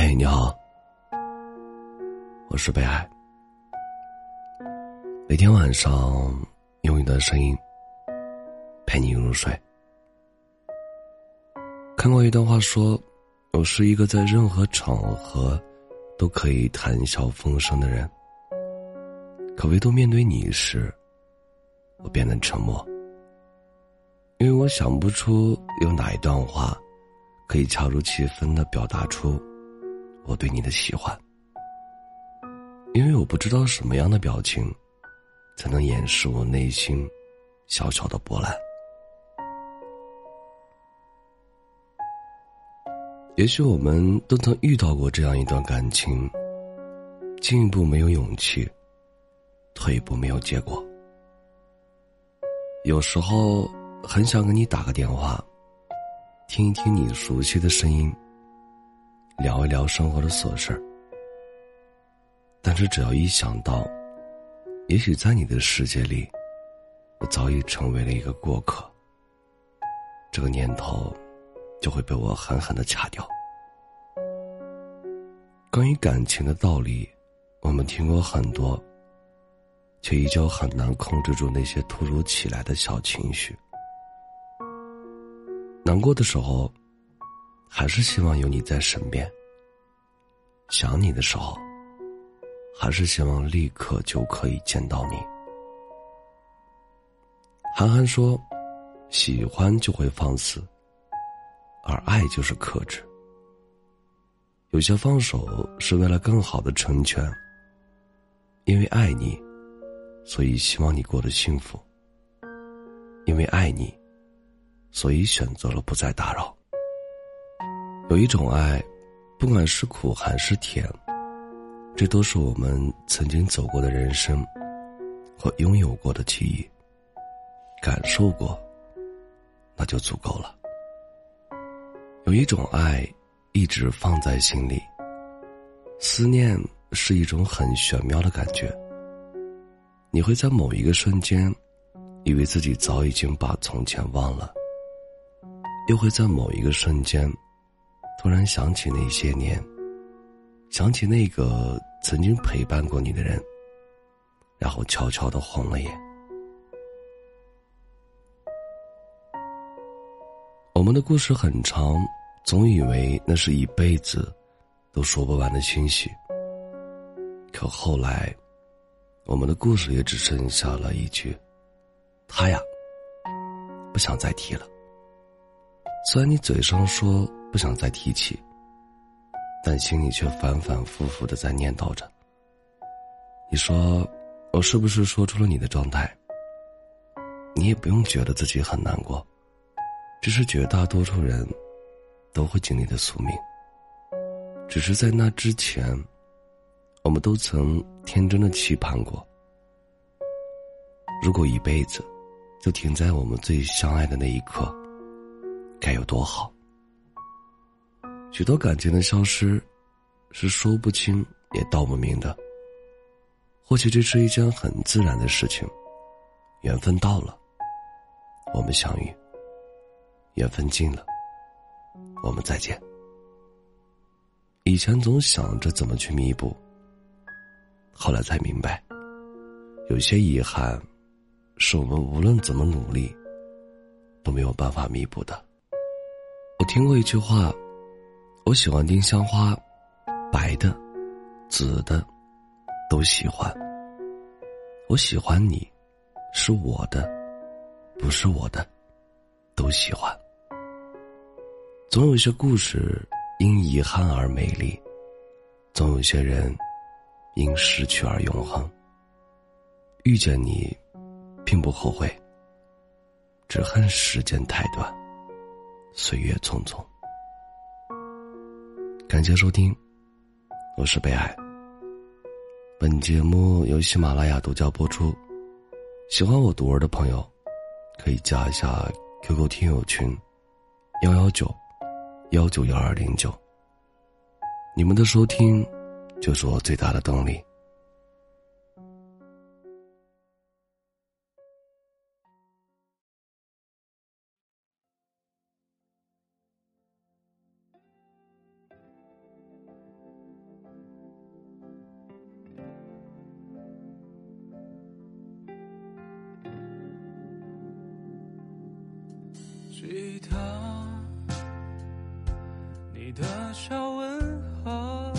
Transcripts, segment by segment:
嘿，你好，我是北海。每天晚上用你的声音陪你入睡。看过一段话，说我是一个在任何场合都可以谈笑风生的人，可唯独面对你时，我变得沉默，因为我想不出有哪一段话可以恰如其分的表达出。我对你的喜欢，因为我不知道什么样的表情，才能掩饰我内心小小的波澜。也许我们都曾遇到过这样一段感情，进一步没有勇气，退一步没有结果。有时候很想给你打个电话，听一听你熟悉的声音。聊一聊生活的琐事儿，但是只要一想到，也许在你的世界里，我早已成为了一个过客，这个念头就会被我狠狠的掐掉。关于感情的道理，我们听过很多，却依旧很难控制住那些突如其来的小情绪。难过的时候。还是希望有你在身边。想你的时候，还是希望立刻就可以见到你。韩寒说：“喜欢就会放肆，而爱就是克制。有些放手是为了更好的成全。因为爱你，所以希望你过得幸福。因为爱你，所以选择了不再打扰。”有一种爱，不管是苦还是甜，这都是我们曾经走过的人生，和拥有过的记忆。感受过，那就足够了。有一种爱，一直放在心里。思念是一种很玄妙的感觉。你会在某一个瞬间，以为自己早已经把从前忘了，又会在某一个瞬间。突然想起那些年，想起那个曾经陪伴过你的人，然后悄悄的红了眼。我们的故事很长，总以为那是一辈子都说不完的欣喜。可后来，我们的故事也只剩下了一句：“他呀，不想再提了。”虽然你嘴上说。不想再提起，但心里却反反复复的在念叨着。你说，我是不是说出了你的状态？你也不用觉得自己很难过，这是绝大多数人都会经历的宿命。只是在那之前，我们都曾天真的期盼过，如果一辈子就停在我们最相爱的那一刻，该有多好。许多感情的消失，是说不清也道不明的。或许这是一件很自然的事情，缘分到了，我们相遇；缘分尽了，我们再见。以前总想着怎么去弥补，后来才明白，有些遗憾，是我们无论怎么努力，都没有办法弥补的。我听过一句话。我喜欢丁香花，白的、紫的，都喜欢。我喜欢你，是我的，不是我的，都喜欢。总有些故事因遗憾而美丽，总有些人因失去而永恒。遇见你，并不后悔，只恨时间太短，岁月匆匆。感谢收听，我是北海。本节目由喜马拉雅独家播出。喜欢我读文的朋友，可以加一下 QQ 听友群：幺幺九幺九幺二零九。你们的收听，就是我最大的动力。你的笑温和，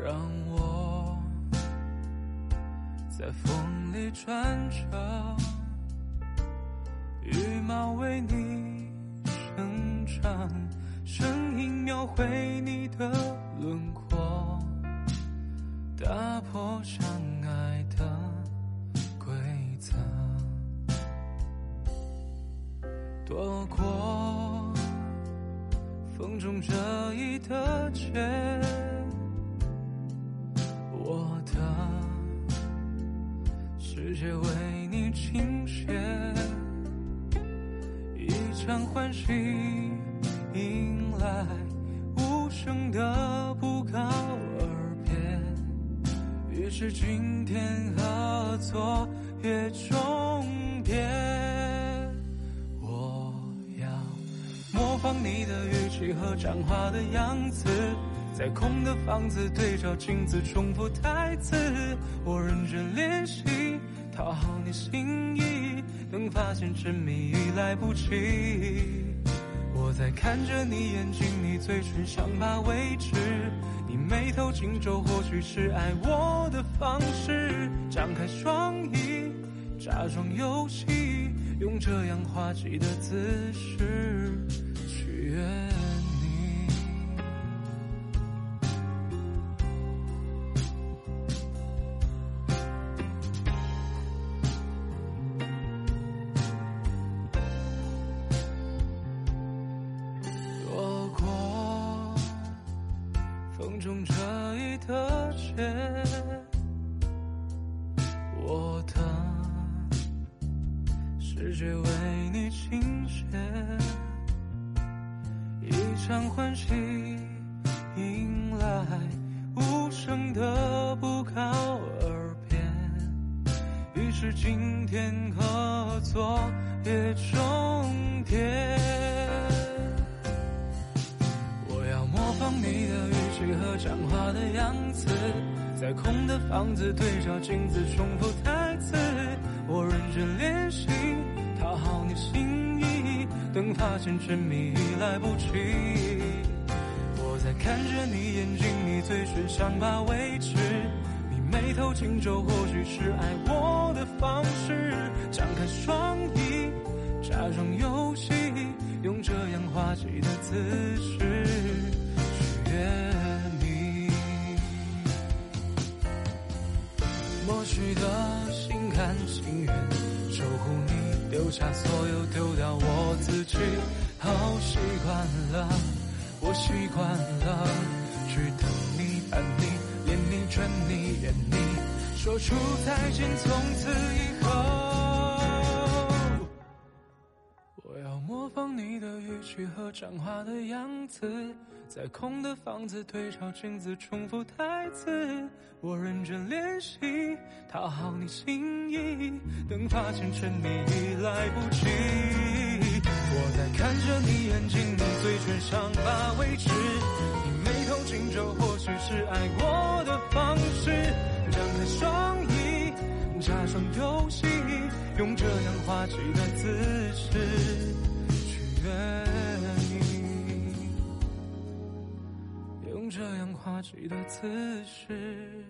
让我在风里转着，羽毛为你生长，声音描绘的箭，我的世界为你倾斜，一场欢喜迎来无声的不告而别，于是今天和昨夜重叠。模仿你的语气和讲话的样子，在空的房子对照镜子重复台词。我认真练习讨好你心意，等发现沉迷已来不及。我在看着你眼睛，你嘴唇想把位置，你眉头紧皱，或许是爱我的方式。张开双翼，假装游戏，用这样滑稽的姿势取悦你。躲过风中折翼的箭，我的世界一场欢喜迎来无声的不告而别，于是今天和昨夜终点。我要模仿你的语气和讲话的样子，在空的房子对照镜子重复台词。我认真练习讨好你心意，等发现沉迷已来不及。我在看着你眼睛，你嘴唇想把维持，你眉头紧皱，或许是爱我的方式。张开双臂，假装游戏，用这样滑稽的姿势取悦你。默许的心甘情愿，守护你，丢下所有，丢掉我自己。好习惯了，我习惯了，去等你、盼你、恋你、劝你、怨你，说出再见，从此以后。模仿你的语气和讲话的样子，在空的房子对照镜子重复台词。我认真练习讨好你心意，等发现沉迷已来不及。我在看着你眼睛，你嘴唇想把维持，你眉头紧皱，或许是爱我的方式。张开双翼，假装游戏，用这样滑稽的姿这样滑稽的姿势。